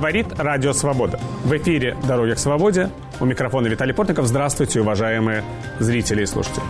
Говорит Радио Свобода. В эфире «Дороги к свободе». У микрофона Виталий Портников. Здравствуйте, уважаемые зрители и слушатели.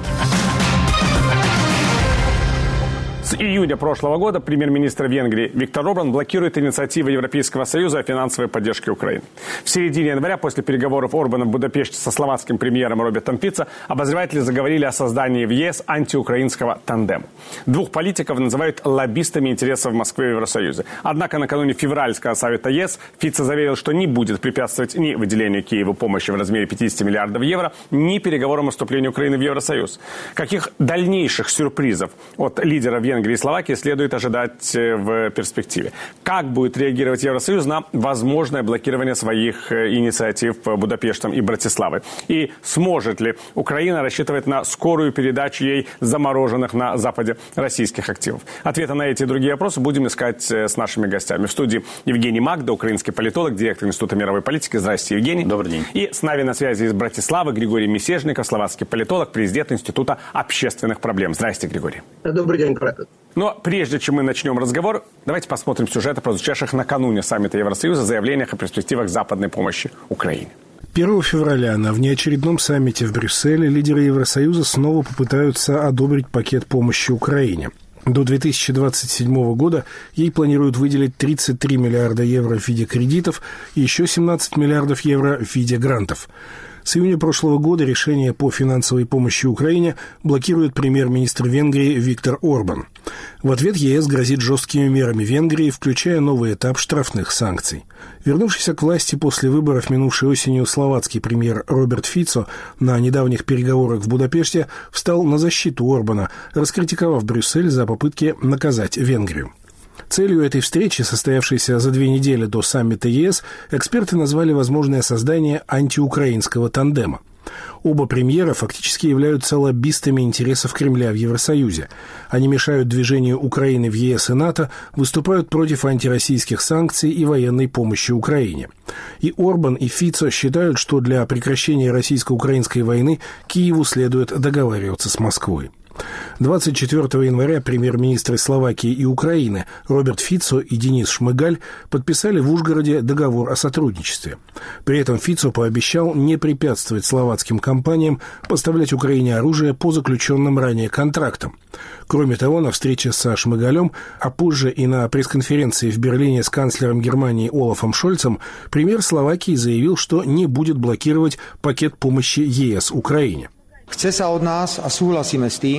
С июня прошлого года премьер-министр Венгрии Виктор Орбан блокирует инициативы Европейского Союза о финансовой поддержке Украины. В середине января, после переговоров Орбана в Будапеште со словацким премьером Робертом Фицо, обозреватели заговорили о создании в ЕС антиукраинского тандема. Двух политиков называют лоббистами интересов Москвы и Евросоюза. Однако накануне февральского совета ЕС Фицо заверил, что не будет препятствовать ни выделению Киеву помощи в размере 50 миллиардов евро, ни переговорам о вступлении Украины в Евросоюз. Каких дальнейших сюрпризов от лидера Венгрии Венгрии и Словакии следует ожидать э, в перспективе. Как будет реагировать Евросоюз на возможное блокирование своих э, инициатив Будапештом и Братиславой? И сможет ли Украина рассчитывать на скорую передачу ей замороженных на Западе российских активов? Ответы на эти и другие вопросы будем искать э, с нашими гостями. В студии Евгений Магда, украинский политолог, директор Института мировой политики. Здравствуйте, Евгений. Добрый день. И с нами на связи из Братиславы Григорий Месежников, словацкий политолог, президент Института общественных проблем. Здравствуйте, Григорий. Добрый день, но прежде чем мы начнем разговор, давайте посмотрим сюжеты, прозвучавших накануне саммита Евросоюза, заявлениях о перспективах западной помощи Украине. 1 февраля на внеочередном саммите в Брюсселе лидеры Евросоюза снова попытаются одобрить пакет помощи Украине. До 2027 года ей планируют выделить 33 миллиарда евро в виде кредитов и еще 17 миллиардов евро в виде грантов. С июня прошлого года решение по финансовой помощи Украине блокирует премьер-министр Венгрии Виктор Орбан. В ответ ЕС грозит жесткими мерами Венгрии, включая новый этап штрафных санкций. Вернувшийся к власти после выборов минувшей осенью словацкий премьер Роберт Фицо на недавних переговорах в Будапеште встал на защиту Орбана, раскритиковав Брюссель за попытки наказать Венгрию. Целью этой встречи, состоявшейся за две недели до саммита ЕС, эксперты назвали возможное создание антиукраинского тандема. Оба премьера фактически являются лоббистами интересов Кремля в Евросоюзе. Они мешают движению Украины в ЕС и НАТО, выступают против антироссийских санкций и военной помощи Украине. И Орбан, и Фицо считают, что для прекращения российско-украинской войны Киеву следует договариваться с Москвой. 24 января премьер-министры Словакии и Украины Роберт Фицо и Денис Шмыгаль подписали в Ужгороде договор о сотрудничестве. При этом Фицо пообещал не препятствовать словацким компаниям поставлять Украине оружие по заключенным ранее контрактам. Кроме того, на встрече со Шмыгалем, а позже и на пресс-конференции в Берлине с канцлером Германии Олафом Шольцем, премьер Словакии заявил, что не будет блокировать пакет помощи ЕС Украине.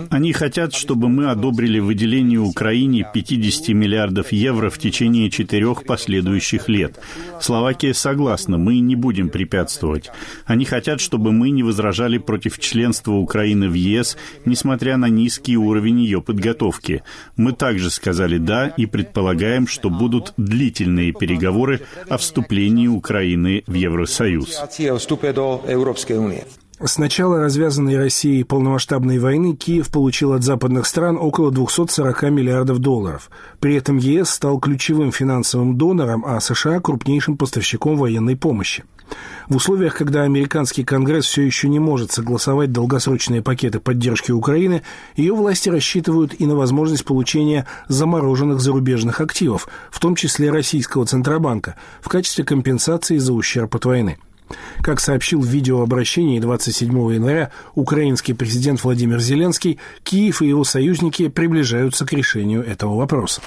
Они хотят, чтобы мы одобрили выделение Украине 50 миллиардов евро в течение четырех последующих лет. Словакия согласна, мы не будем препятствовать. Они хотят, чтобы мы не возражали против членства Украины в ЕС, несмотря на низкий уровень ее подготовки. Мы также сказали «да» и предполагаем, что будут длительные переговоры о вступлении Украины в Евросоюз. С начала развязанной Россией полномасштабной войны Киев получил от западных стран около 240 миллиардов долларов. При этом ЕС стал ключевым финансовым донором, а США – крупнейшим поставщиком военной помощи. В условиях, когда американский Конгресс все еще не может согласовать долгосрочные пакеты поддержки Украины, ее власти рассчитывают и на возможность получения замороженных зарубежных активов, в том числе российского Центробанка, в качестве компенсации за ущерб от войны. Как сообщил в видеообращении 27 января украинский президент Владимир Зеленский, Киев и его союзники приближаются к решению этого вопроса.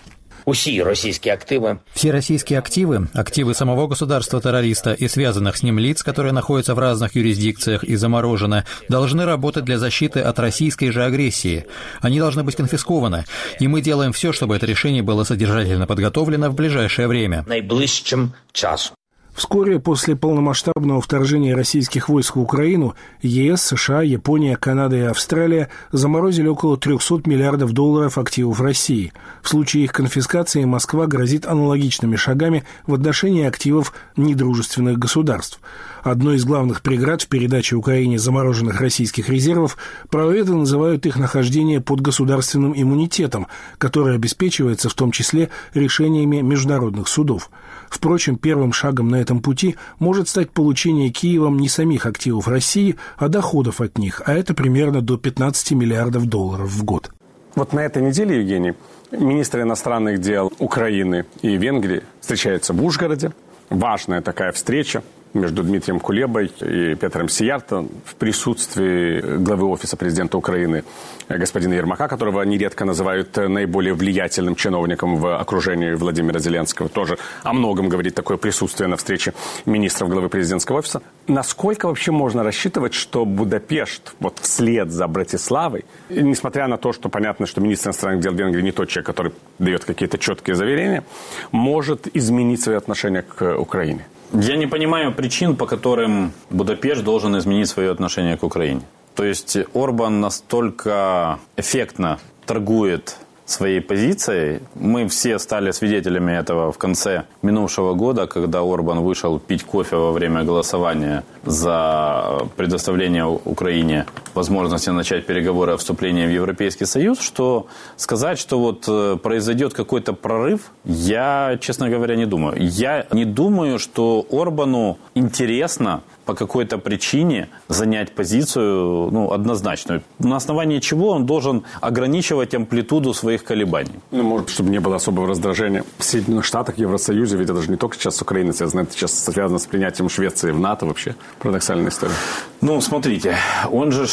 Усі російські активы. Все российские активы, активы самого государства-террориста и связанных с ним лиц, которые находятся в разных юрисдикциях и заморожены, должны работать для защиты от российской же агрессии. Они должны быть конфискованы, и мы делаем все, чтобы это решение было содержательно подготовлено в ближайшее время. Найближчим часом. Вскоре после полномасштабного вторжения российских войск в Украину ЕС, США, Япония, Канада и Австралия заморозили около 300 миллиардов долларов активов России. В случае их конфискации Москва грозит аналогичными шагами в отношении активов недружественных государств. Одной из главных преград в передаче Украине замороженных российских резервов правоведы называют их нахождение под государственным иммунитетом, который обеспечивается в том числе решениями международных судов. Впрочем, первым шагом на этом пути может стать получение Киевом не самих активов России, а доходов от них, а это примерно до 15 миллиардов долларов в год. Вот на этой неделе, Евгений, министры иностранных дел Украины и Венгрии встречаются в Ужгороде. важная такая встреча между Дмитрием Кулебой и Петром Сиярто в присутствии главы Офиса президента Украины господина Ермака, которого нередко называют наиболее влиятельным чиновником в окружении Владимира Зеленского. Тоже о многом говорит такое присутствие на встрече министров главы президентского офиса. Насколько вообще можно рассчитывать, что Будапешт вот вслед за Братиславой, несмотря на то, что понятно, что министр иностранных дел Венгрии не тот человек, который дает какие-то четкие заверения, может изменить свои отношения к Украине? Я не понимаю причин, по которым Будапешт должен изменить свое отношение к Украине. То есть Орбан настолько эффектно торгует своей позицией. Мы все стали свидетелями этого в конце минувшего года, когда Орбан вышел пить кофе во время голосования за предоставление Украине возможности начать переговоры о вступлении в Европейский Союз, что сказать, что вот э, произойдет какой-то прорыв, я, честно говоря, не думаю. Я не думаю, что Орбану интересно по какой-то причине занять позицию ну, однозначную. На основании чего он должен ограничивать амплитуду своих колебаний? Ну, может, чтобы не было особого раздражения. В Соединенных Штатах, Евросоюзе, ведь это же не только сейчас с Украиной связано, это сейчас связано с принятием Швеции в НАТО вообще. Парадоксальная история. Ну, смотрите, он же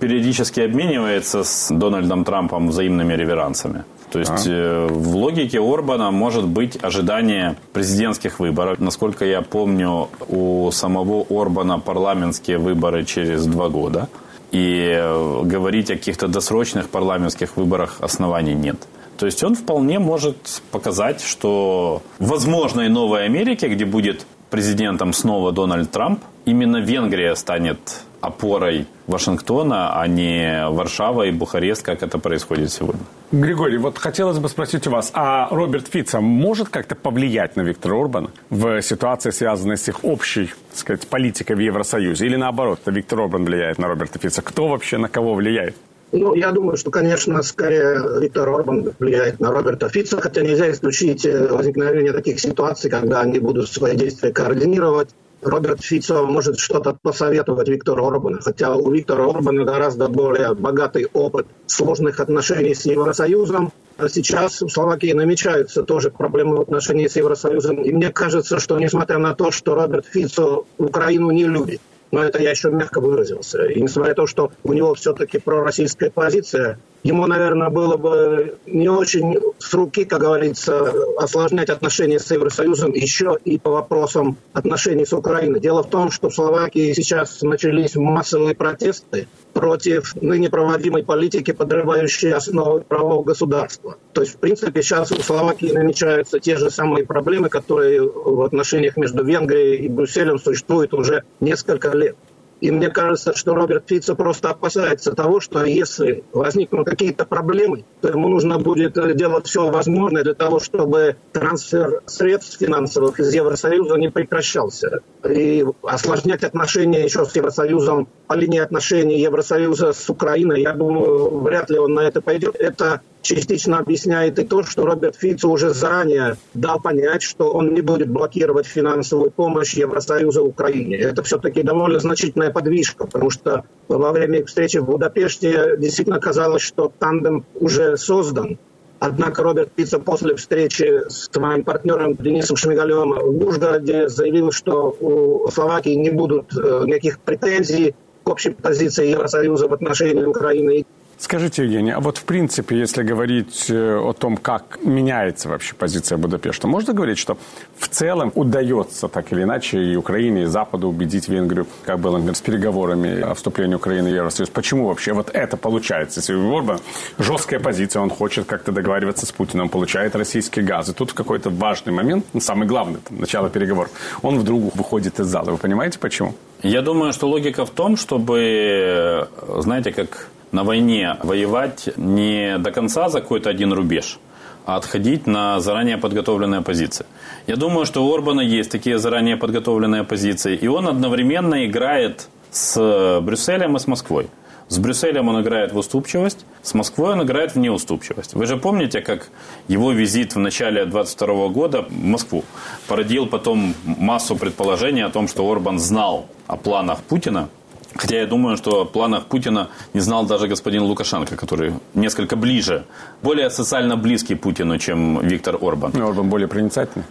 периодически обменивается с Дональдом Трампом взаимными реверансами. То есть а. в логике Орбана может быть ожидание президентских выборов. Насколько я помню, у самого Орбана парламентские выборы через два года. И э, говорить о каких-то досрочных парламентских выборах оснований нет. То есть он вполне может показать, что возможно и новой Америке, где будет президентом снова Дональд Трамп, именно Венгрия станет опорой Вашингтона, а не Варшава и Бухарест, как это происходит сегодня. Григорий, вот хотелось бы спросить у вас, а Роберт Фица может как-то повлиять на Виктора Орбана в ситуации, связанной с их общей, так сказать, политикой в Евросоюзе? Или наоборот, Виктор Орбан влияет на Роберта Фица? Кто вообще на кого влияет? Ну, я думаю, что, конечно, скорее Виктор Орбан влияет на Роберта Фица, хотя нельзя исключить э, возникновение таких ситуаций, когда они будут свои действия координировать. Роберт Фицо может что-то посоветовать Виктору Орбану, хотя у Виктора Орбана гораздо более богатый опыт сложных отношений с Евросоюзом. А сейчас в Словакии намечаются тоже проблемы в отношении с Евросоюзом. И мне кажется, что несмотря на то, что Роберт Фицо Украину не любит, но это я еще мягко выразился. И несмотря на то, что у него все-таки пророссийская позиция, ему, наверное, было бы не очень с руки, как говорится, осложнять отношения с Евросоюзом еще и по вопросам отношений с Украиной. Дело в том, что в Словакии сейчас начались массовые протесты против ныне проводимой политики, подрывающей основы правового государства. То есть, в принципе, сейчас у Словакии намечаются те же самые проблемы, которые в отношениях между Венгрией и Брюсселем существуют уже несколько лет. И мне кажется, что Роберт Фицо просто опасается того, что если возникнут какие-то проблемы, то ему нужно будет делать все возможное для того, чтобы трансфер средств финансовых из Евросоюза не прекращался. И осложнять отношения еще с Евросоюзом по линии отношений Евросоюза с Украиной, я думаю, вряд ли он на это пойдет. Это частично объясняет и то, что Роберт Фицо уже заранее дал понять, что он не будет блокировать финансовую помощь Евросоюза Украине. Это все-таки довольно значительная подвижка, потому что во время встречи в Будапеште действительно казалось, что тандем уже создан. Однако Роберт Фицо после встречи с своим партнером Денисом Шмигалем в Ужгороде заявил, что у Словакии не будут э, никаких претензий к общей позиции Евросоюза в отношении Украины. Скажите, Евгений, а вот в принципе, если говорить э, о том, как меняется вообще позиция Будапешта, можно говорить, что в целом удается так или иначе и Украине, и Западу убедить Венгрию, как было, например, с переговорами о вступлении Украины в Евросоюз? Почему вообще вот это получается? Если у Орбана жесткая позиция, он хочет как-то договариваться с Путиным, получает российский газ, и тут какой-то важный момент, ну, самый главный, там, начало переговоров, он вдруг выходит из зала. Вы понимаете, почему? Я думаю, что логика в том, чтобы, знаете, как на войне воевать не до конца за какой-то один рубеж, а отходить на заранее подготовленные позиции. Я думаю, что у Орбана есть такие заранее подготовленные позиции, и он одновременно играет с Брюсселем и с Москвой. С Брюсселем он играет в уступчивость, с Москвой он играет в неуступчивость. Вы же помните, как его визит в начале 22 года в Москву породил потом массу предположений о том, что Орбан знал о планах Путина Хотя я думаю, что о планах Путина не знал даже господин Лукашенко, который несколько ближе, более социально близкий Путину, чем Виктор Орбан. Ну, Орбан более проницательный.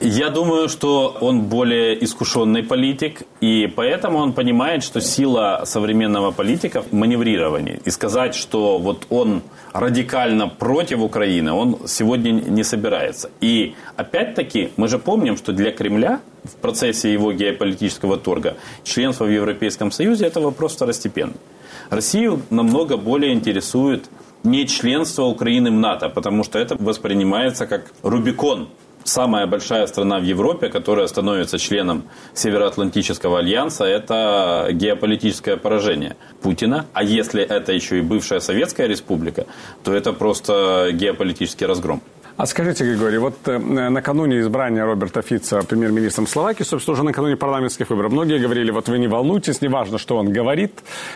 Я думаю, что он более искушенный политик, и поэтому он понимает, что сила современного политика в маневрировании. И сказать, что вот он радикально против Украины, он сегодня не собирается. И опять-таки, мы же помним, что для Кремля в процессе его геополитического торга членство в Европейском Союзе – это вопрос второстепенный. Россию намного более интересует не членство Украины в НАТО, потому что это воспринимается как Рубикон самая большая страна в Европе, которая становится членом Североатлантического альянса, это геополитическое поражение Путина. А если это еще и бывшая Советская Республика, то это просто геополитический разгром. А скажите, Григорий, вот э, накануне избрания Роберта Фица премьер-министром Словакии, собственно, уже накануне парламентских выборов, многие говорили, вот вы не волнуйтесь, неважно, что он говорит,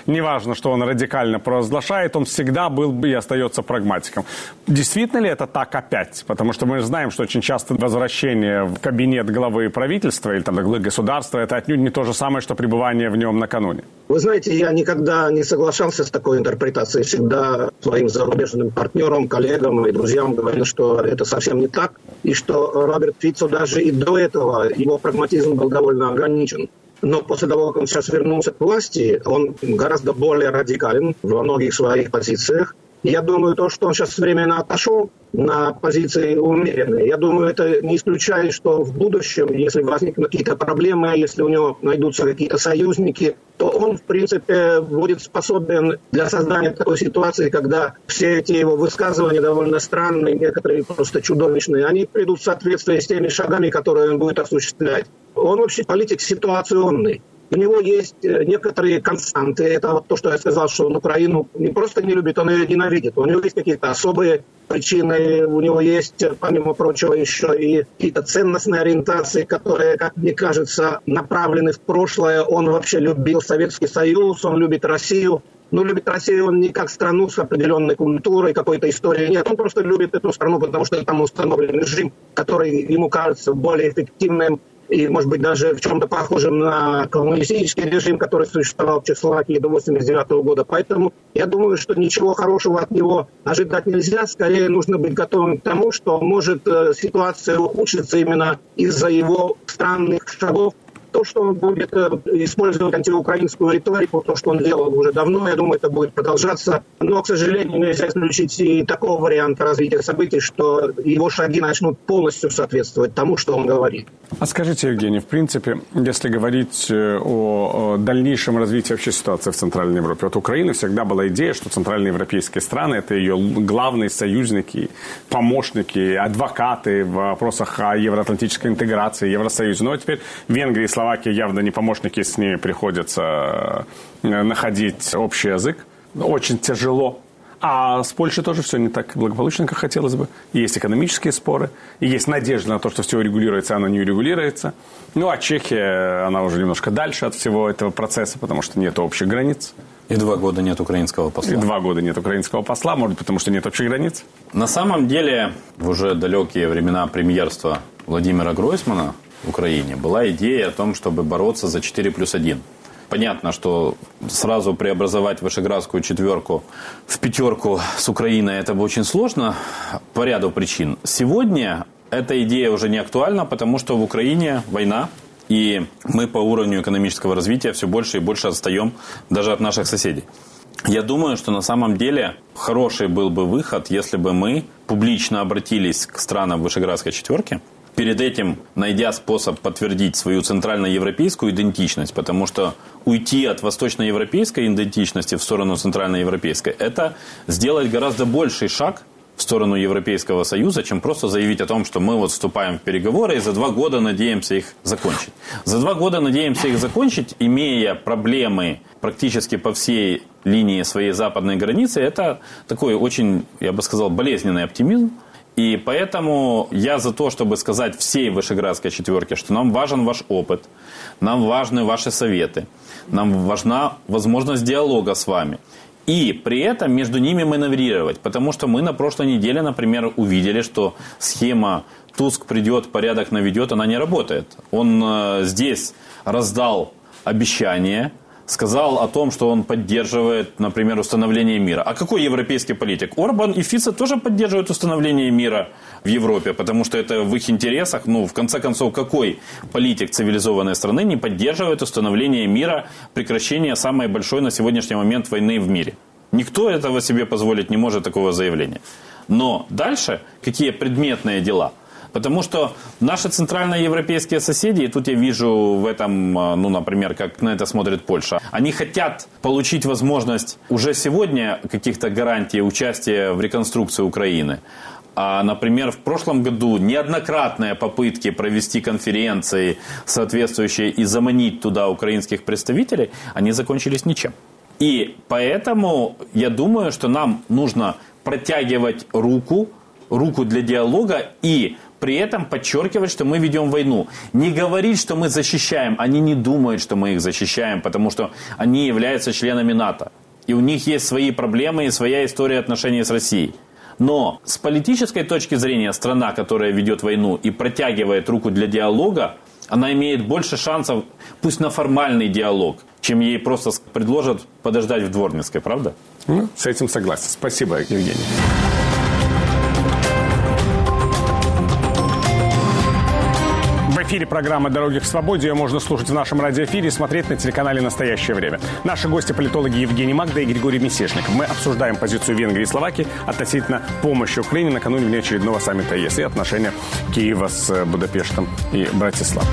неважно, что он радикально провозглашает, он всегда был бы и остается прагматиком. Действительно ли это так опять? Потому что мы знаем, что очень часто возвращение в кабинет главы правительства или там главы государства, это отнюдь не то же самое, что пребывание в нем накануне. Вы знаете, я никогда не соглашался с такой интерпретацией. Всегда своим зарубежным партнерам, коллегам и друзьям говорил, что это совсем не так. И что Роберт Фицо даже и до этого, его прагматизм был довольно ограничен. Но после того, как он сейчас вернулся к власти, он гораздо более радикален во многих своих позициях. Я думаю, то, что он сейчас временно отошел на позиции умеренные, я думаю, это не исключает, что в будущем, если возникнут какие-то проблемы, если у него найдутся какие-то союзники, то он, в принципе, будет способен для создания такой ситуации, когда все эти его высказывания довольно странные, некоторые просто чудовищные, они придут в соответствии с теми шагами, которые он будет осуществлять. Он вообще политик ситуационный у него есть э, некоторые константы. Это вот то, что я сказал, что он Украину не просто не любит, он ее ненавидит. У него есть какие-то особые причины, у него есть, помимо прочего, еще и какие-то ценностные ориентации, которые, как мне кажется, направлены в прошлое. Он вообще любил Советский Союз, он любит Россию. Но любит Россию он не как страну с определенной культурой, какой-то историей. Нет, он просто любит эту страну, потому что там установлен режим, который ему кажется более эффективным и, может быть, даже в чем-то похожим на коммунистический режим, который существовал в Чехословакии до 1989 года. Поэтому я думаю, что ничего хорошего от него ожидать нельзя. Скорее нужно быть готовым к тому, что может э, ситуация ухудшиться именно из-за его странных шагов то, что он будет э, использовать антиукраинскую риторику, то, что он делал уже давно, я думаю, это будет продолжаться. Но, к сожалению, нельзя исключить и такого варианта развития событий, что его шаги начнут полностью соответствовать тому, что он говорит. А скажите, Евгений, в принципе, если говорить э, о дальнейшем развитии вообще ситуации в Центральной Европе, от Украины всегда была идея, что центральноевропейские страны – это ее главные союзники, помощники, адвокаты в вопросах о евроатлантической интеграции, Евросоюзе. Но теперь Венгрия и Словакия явно не помощники, с ними приходится э, находить общий язык. Очень тяжело. А с Польшей тоже все не так благополучно, как хотелось бы. есть экономические споры, и есть надежда на то, что все регулируется, а оно не регулируется. Ну, а Чехия, она уже немножко дальше от всего этого процесса, потому что нет общих границ. И два года нет украинского посла. И два года нет украинского посла, может, потому что нет общих границ? На самом деле, в уже далекие времена премьерства Владимира Гройсмана Украине была идея о том, чтобы бороться за 4 плюс 1. Понятно, что сразу преобразовать Вышеградскую четверку в пятерку с Украиной это бы очень сложно по ряду причин. Сегодня эта идея уже не актуальна, потому что в Украине война, и мы по уровню экономического развития все больше и больше отстаем даже от наших соседей. Я думаю, что на самом деле хороший был бы выход, если бы мы публично обратились к странам Вышеградской четверки перед этим найдя способ подтвердить свою центральноевропейскую идентичность, потому что уйти от восточноевропейской идентичности в сторону центральноевропейской – это сделать гораздо больший шаг в сторону Европейского Союза, чем просто заявить о том, что мы вот вступаем в переговоры и за два года надеемся их закончить. За два года надеемся их закончить, имея проблемы практически по всей линии своей западной границы, это такой очень, я бы сказал, болезненный оптимизм, и поэтому я за то, чтобы сказать всей Вышеградской четверке, что нам важен ваш опыт, нам важны ваши советы, нам важна возможность диалога с вами. И при этом между ними маневрировать. Потому что мы на прошлой неделе, например, увидели, что схема Туск придет, порядок наведет, она не работает. Он э, здесь раздал обещание, сказал о том, что он поддерживает, например, установление мира. А какой европейский политик? Орбан и Фица тоже поддерживают установление мира в Европе, потому что это в их интересах. Ну, в конце концов, какой политик цивилизованной страны не поддерживает установление мира, прекращение самой большой на сегодняшний момент войны в мире? Никто этого себе позволить не может, такого заявления. Но дальше какие предметные дела – Потому что наши центральноевропейские соседи, и тут я вижу в этом, а, ну, например, как на это смотрит Польша, они хотят получить возможность уже сегодня каких-то гарантий участия в реконструкции Украины. А, например, в прошлом году неоднократные попытки провести конференции соответствующие и заманить туда украинских представителей, они закончились ничем. И поэтому я думаю, что нам нужно протягивать руку, руку для диалога и при этом подчеркивать, что мы ведем войну. Не говорить, что мы защищаем. Они не думают, что мы их защищаем, потому что они являются членами НАТО. И у них есть свои проблемы и своя история отношений с Россией. Но с политической точки зрения страна, которая ведет войну и протягивает руку для диалога, она имеет больше шансов, пусть на формальный диалог, чем ей просто предложат подождать в Дворницкой, правда? Ну, с этим согласен. Спасибо, Евгений. Эфире программа «Дороги к свободе». Ее можно слушать в нашем радиоэфире и смотреть на телеканале «Настоящее время». Наши гости – политологи Евгений Магда и Григорий Месешников. Мы обсуждаем позицию Венгрии и Словакии относительно помощи Украине накануне внеочередного саммита ЕС и отношения Киева с Будапештом и Братиславой.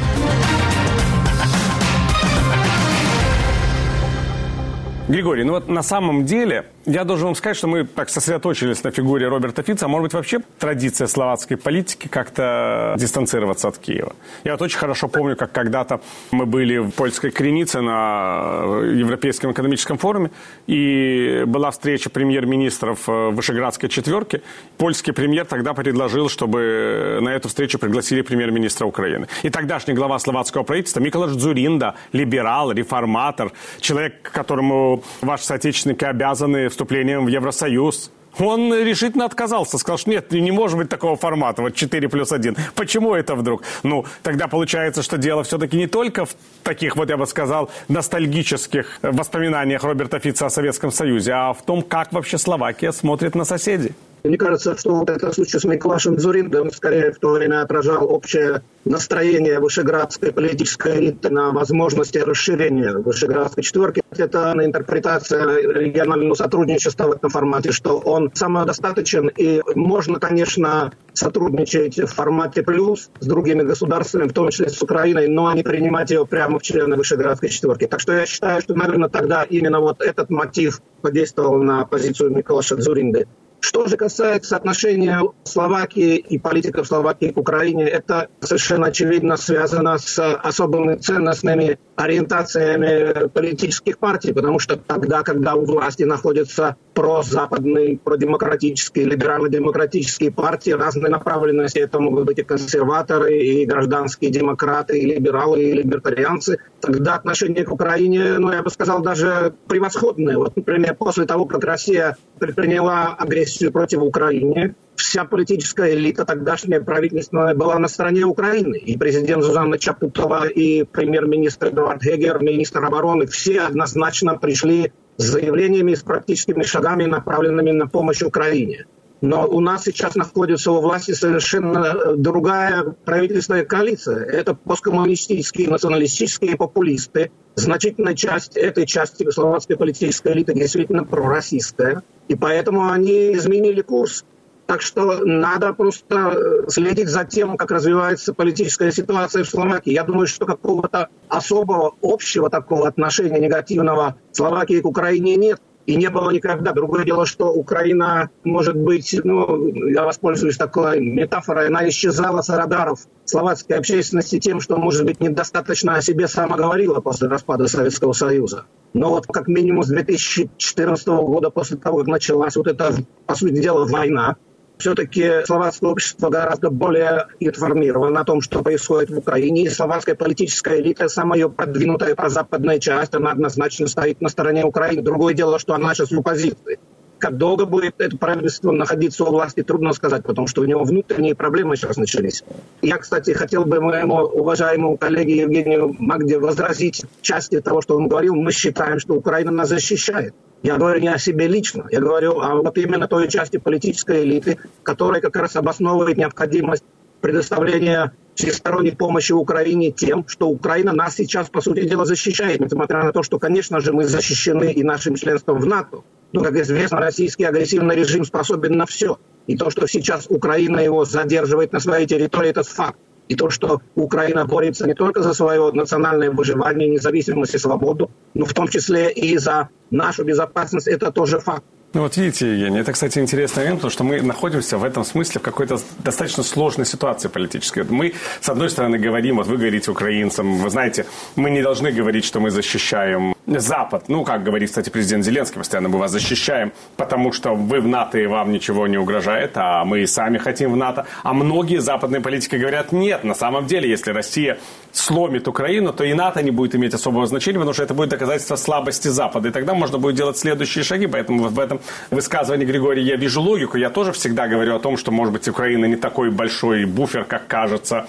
Григорий, ну вот на самом деле я должен вам сказать, что мы так сосредоточились на фигуре Роберта Фица, а может быть вообще традиция словацкой политики как-то дистанцироваться от Киева. Я вот очень хорошо помню, как когда-то мы были в польской Кренице на Европейском экономическом форуме, и была встреча премьер-министров э, Вышеградской четверки. Польский премьер тогда предложил, чтобы на эту встречу пригласили премьер-министра Украины. И тогдашний глава словацкого правительства Миколаш Дзуринда, либерал, реформатор, человек, которому ваши соотечественники обязаны вступлением в Евросоюз. Он решительно отказался, сказал, что нет, не может быть такого формата, вот 4 плюс 1. Почему это вдруг? Ну, тогда получается, что дело все-таки не только в таких, вот я бы сказал, ностальгических воспоминаниях Роберта Фица о Советском Союзе, а в том, как вообще Словакия смотрит на соседей. Мне кажется, что вот этот случай с Миколашем Зуриндом скорее в то время отражал общее настроение вышеградской политической элиты на возможности расширения вышеградской четверки. Это интерпретация регионального сотрудничества в этом формате, что он самодостаточен и можно, конечно, сотрудничать в формате плюс с другими государствами, в том числе с Украиной, но не принимать ее прямо в члены Вышеградской четверки. Так что я считаю, что, наверное, тогда именно вот этот мотив подействовал на позицию Миколаша Дзуринды. Что же касается отношения Словакии и политиков Словакии к Украине, это совершенно очевидно связано с особыми ценностными ориентациями политических партий, потому что тогда, когда у власти находятся прозападные, продемократические, либерально-демократические партии разной направленности, это могут быть и консерваторы, и гражданские демократы, и либералы, и либертарианцы, тогда отношение к Украине, ну, я бы сказал, даже превосходное. Вот, например, после того, как Россия предприняла агрессию против Украины, вся политическая элита тогдашняя правительственная была на стороне Украины. И президент Зузанна Чапутова, и премьер-министр Эдуард Хегер, министр обороны, все однозначно пришли с заявлениями, с практическими шагами, направленными на помощь Украине. Но у нас сейчас находится у власти совершенно другая правительственная коалиция. Это посткоммунистические, националистические популисты. Значительная часть этой части словацкой политической элиты действительно пророссийская. И поэтому они изменили курс. Так что надо просто э, следить за тем, как развивается политическая ситуация в Словакии. Я думаю, что какого-то особого общего такого отношения негативного Словакии к Украине нет и не было никогда. Другое дело, что Украина, может быть, ну, я воспользуюсь такой метафорой, она исчезала с радаров словацкой общественности тем, что, может быть, недостаточно о себе сама говорила после распада Советского Союза. Но вот как минимум с 2014 года, после того, как началась вот эта, по сути дела, война, все-таки словацкое общество гораздо более информировано о том, что происходит в Украине. И словацкая политическая элита, самая ее продвинутая прозападная часть, она однозначно стоит на стороне Украины. Другое дело, что она сейчас в оппозиции. Как долго будет это правительство находиться у власти, трудно сказать, потому что у него внутренние проблемы сейчас начались. Я, кстати, хотел бы моему уважаемому коллеге Евгению Магде возразить части того, что он говорил. Мы считаем, что Украина нас защищает. Я говорю не о себе лично, я говорю о вот именно той части политической элиты, которая как раз обосновывает необходимость предоставления всесторонней помощи Украине тем, что Украина нас сейчас, по сути дела, защищает, несмотря на то, что, конечно же, мы защищены и нашим членством в НАТО. Но, как известно, российский агрессивный режим способен на все. И то, что сейчас Украина его задерживает на своей территории, это факт. И то, что Украина борется не только за свое национальное выживание, независимость и свободу, но в том числе и за нашу безопасность, это тоже факт. Ну вот видите, Евгений, это, кстати, интересный момент, потому что мы находимся в этом смысле в какой-то достаточно сложной ситуации политической. Мы, с одной стороны, говорим, вот вы говорите украинцам, вы знаете, мы не должны говорить, что мы защищаем Запад. Ну, как говорит, кстати, президент Зеленский постоянно, мы вас защищаем, потому что вы в НАТО и вам ничего не угрожает, а мы и сами хотим в НАТО. А многие западные политики говорят, нет, на самом деле, если Россия сломит Украину, то и НАТО не будет иметь особого значения, потому что это будет доказательство слабости Запада. И тогда можно будет делать следующие шаги. Поэтому в этом высказывании Григория я вижу логику. Я тоже всегда говорю о том, что, может быть, Украина не такой большой буфер, как кажется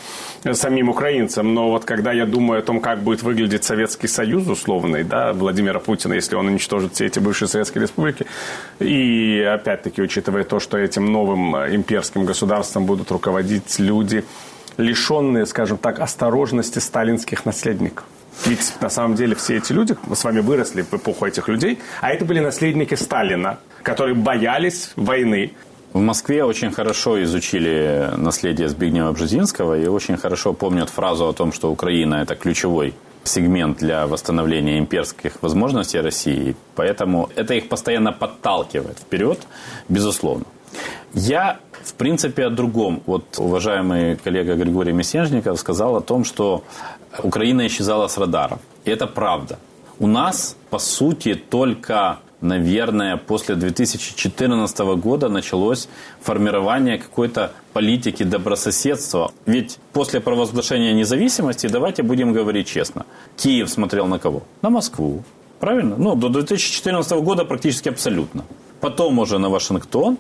самим украинцам. Но вот когда я думаю о том, как будет выглядеть Советский Союз условный, да, Владимира Путина, если он уничтожит все эти бывшие советские республики, и опять-таки, учитывая то, что этим новым имперским государством будут руководить люди, лишенные, скажем так, осторожности сталинских наследников. Ведь на самом деле все эти люди, мы с вами выросли в эпоху этих людей, а это были наследники Сталина, которые боялись войны. В Москве очень хорошо изучили наследие Збигнева Бжезинского и очень хорошо помнят фразу о том, что Украина – это ключевой сегмент для восстановления имперских возможностей России. Поэтому это их постоянно подталкивает вперед, безусловно. Я в принципе, о другом. Вот уважаемый коллега Григорий Месенжников сказал о том, что Украина исчезала с радаров. И это правда. У нас, по сути, только наверное, после 2014 года началось формирование какой-то политики добрососедства. Ведь после провозглашения независимости, давайте будем говорить честно, Киев смотрел на кого? На Москву. Правильно? Ну, до 2014 года практически абсолютно. Потом уже на Вашингтон,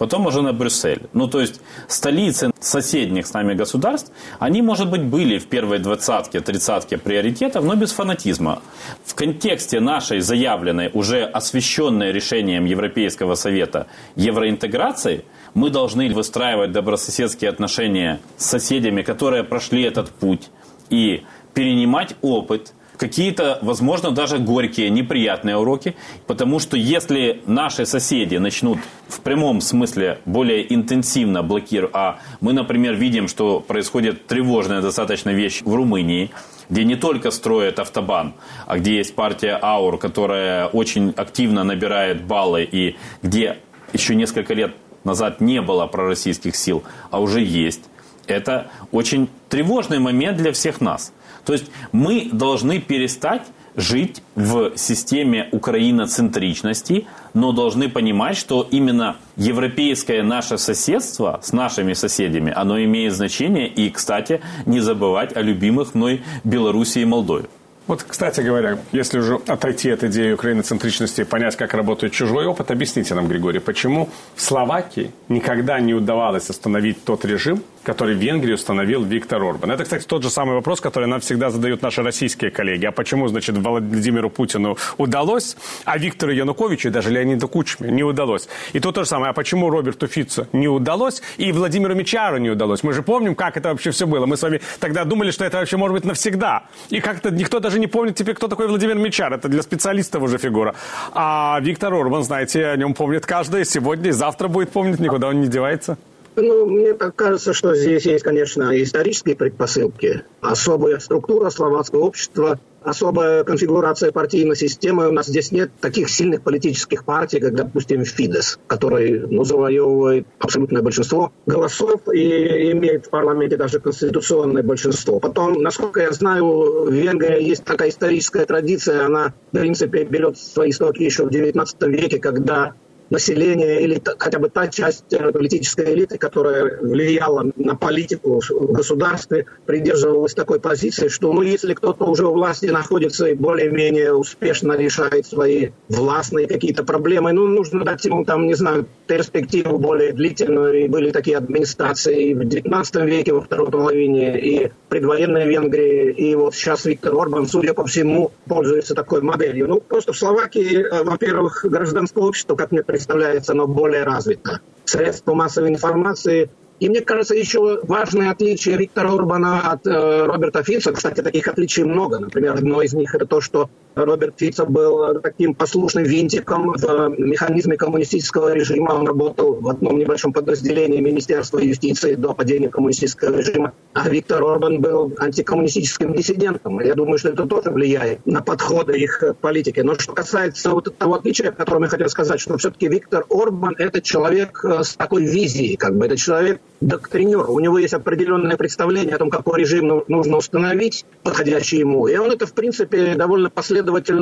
потом уже на Брюссель. Ну, то есть столицы соседних с нами государств, они, может быть, были в первой двадцатке, тридцатке приоритетов, но без фанатизма. В контексте нашей заявленной, уже освещенной решением Европейского Совета евроинтеграции, мы должны выстраивать добрососедские отношения с соседями, которые прошли этот путь, и перенимать опыт – какие-то, возможно, даже горькие, неприятные уроки, потому что если наши соседи начнут в прямом смысле более интенсивно блокировать, а мы, например, видим, что происходит тревожная достаточно вещь в Румынии, где не только строят автобан, а где есть партия АУР, которая очень активно набирает баллы, и где еще несколько лет назад не было пророссийских сил, а уже есть. Это очень тревожный момент для всех нас – то есть мы должны перестать жить в системе украиноцентричности, но должны понимать, что именно европейское наше соседство с нашими соседями, оно имеет значение. И, кстати, не забывать о любимых мной Белоруссии и Молдове. Вот, кстати говоря, если уже отойти от идеи украиноцентричности и понять, как работает чужой опыт, объясните нам, Григорий, почему в Словакии никогда не удавалось остановить тот режим, который в Венгрии установил Виктор Орбан. Это, кстати, тот же самый вопрос, который нам всегда задают наши российские коллеги. А почему, значит, Владимиру Путину удалось, а Виктору Януковичу и даже Леониду Кучме не удалось? И тут то же самое. А почему Роберту Фицу не удалось и Владимиру Мичару не удалось? Мы же помним, как это вообще все было. Мы с вами тогда думали, что это вообще может быть навсегда. И как-то никто даже не помнит теперь, кто такой Владимир Мичар. Это для специалистов уже фигура. А Виктор Орбан, знаете, о нем помнит каждый. Сегодня и завтра будет помнить, никуда он не девается. Ну, мне так кажется, что здесь есть, конечно, исторические предпосылки. Особая структура словацкого общества, особая конфигурация партийной системы. У нас здесь нет таких сильных политических партий, как, допустим, Фидес, который ну, завоевывает абсолютное большинство голосов и имеет в парламенте даже конституционное большинство. Потом, насколько я знаю, в Венгрии есть такая историческая традиция, она, в принципе, берет свои истоки еще в XIX веке, когда население или хотя бы та часть э, политической элиты, которая влияла на политику в государстве, придерживалась такой позиции, что ну, если кто-то уже у власти находится и более-менее успешно решает свои властные какие-то проблемы, ну, нужно дать ему там, не знаю, перспективу более длительную. И были такие администрации и в 19 веке, во второй половине, и предвоенной Венгрии, и вот сейчас Виктор Орбан, судя по всему, пользуется такой моделью. Ну, просто в Словакии, э, во-первых, гражданское общество, как мне представляется, оно более развито. Средства массовой информации и мне кажется, еще важное отличие Виктора Орбана от э, Роберта Фица, кстати, таких отличий много. Например, одно из них это то, что Роберт Фица был таким послушным винтиком в механизме коммунистического режима. Он работал в одном небольшом подразделении Министерства юстиции до падения коммунистического режима. А Виктор Орбан был антикоммунистическим диссидентом. Я думаю, что это тоже влияет на подходы их к политике. Но что касается вот того отличия, о котором я хотел сказать, что все-таки Виктор Орбан – это человек э, с такой визией, как бы это человек, доктринер. У него есть определенное представление о том, какой режим нужно установить, подходящий ему. И он это, в принципе, довольно последовательно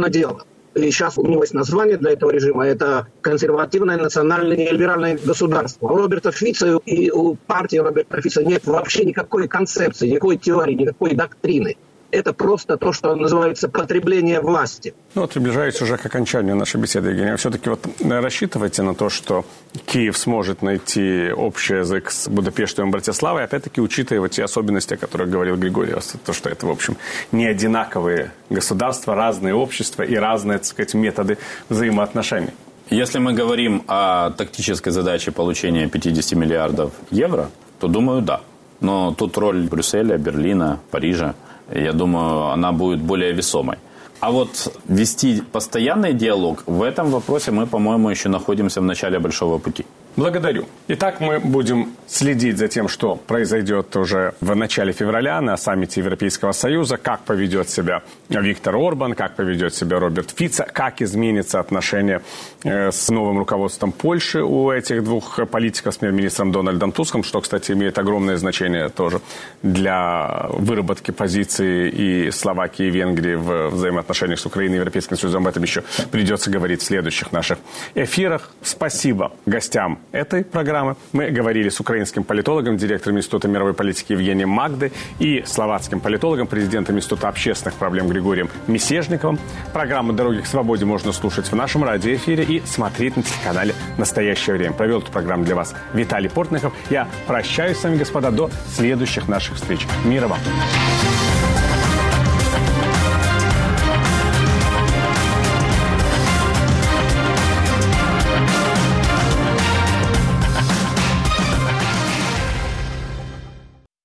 делал. И сейчас у него есть название для этого режима. Это консервативное национальное либеральное государство. У Роберта Фица и у партии Роберта Фица нет вообще никакой концепции, никакой теории, никакой доктрины это просто то, что называется потребление власти. Ну вот приближаясь уже к окончанию нашей беседы, Евгений, все-таки вот рассчитывайте на то, что Киев сможет найти общий язык с Будапештом и Братиславой, опять-таки учитывая те особенности, о которых говорил Григорий, то, что это, в общем, не одинаковые государства, разные общества и разные, так сказать, методы взаимоотношений. Если мы говорим о тактической задаче получения 50 миллиардов евро, то думаю, да. Но тут роль Брюсселя, Берлина, Парижа – я думаю, она будет более весомой. А вот вести постоянный диалог, в этом вопросе мы, по-моему, еще находимся в начале большого пути. Благодарю. Итак, мы будем следить за тем, что произойдет уже в начале февраля на саммите Европейского Союза, как поведет себя Виктор Орбан, как поведет себя Роберт Фица, как изменится отношение э, с новым руководством Польши у этих двух политиков с премьер-министром Дональдом Туском, что, кстати, имеет огромное значение тоже для выработки позиции и Словакии, и Венгрии в взаимоотношениях с Украиной и Европейским Союзом. Об этом еще придется говорить в следующих наших эфирах. Спасибо гостям этой программы. Мы говорили с украинским политологом, директором Института мировой политики Евгением Магды и словацким политологом, президентом Института общественных проблем Григорием Месежниковым. Программу «Дороги к свободе» можно слушать в нашем радиоэфире и смотреть на телеканале «Настоящее время». Провел эту программу для вас Виталий Портников. Я прощаюсь с вами, господа, до следующих наших встреч. Мира вам!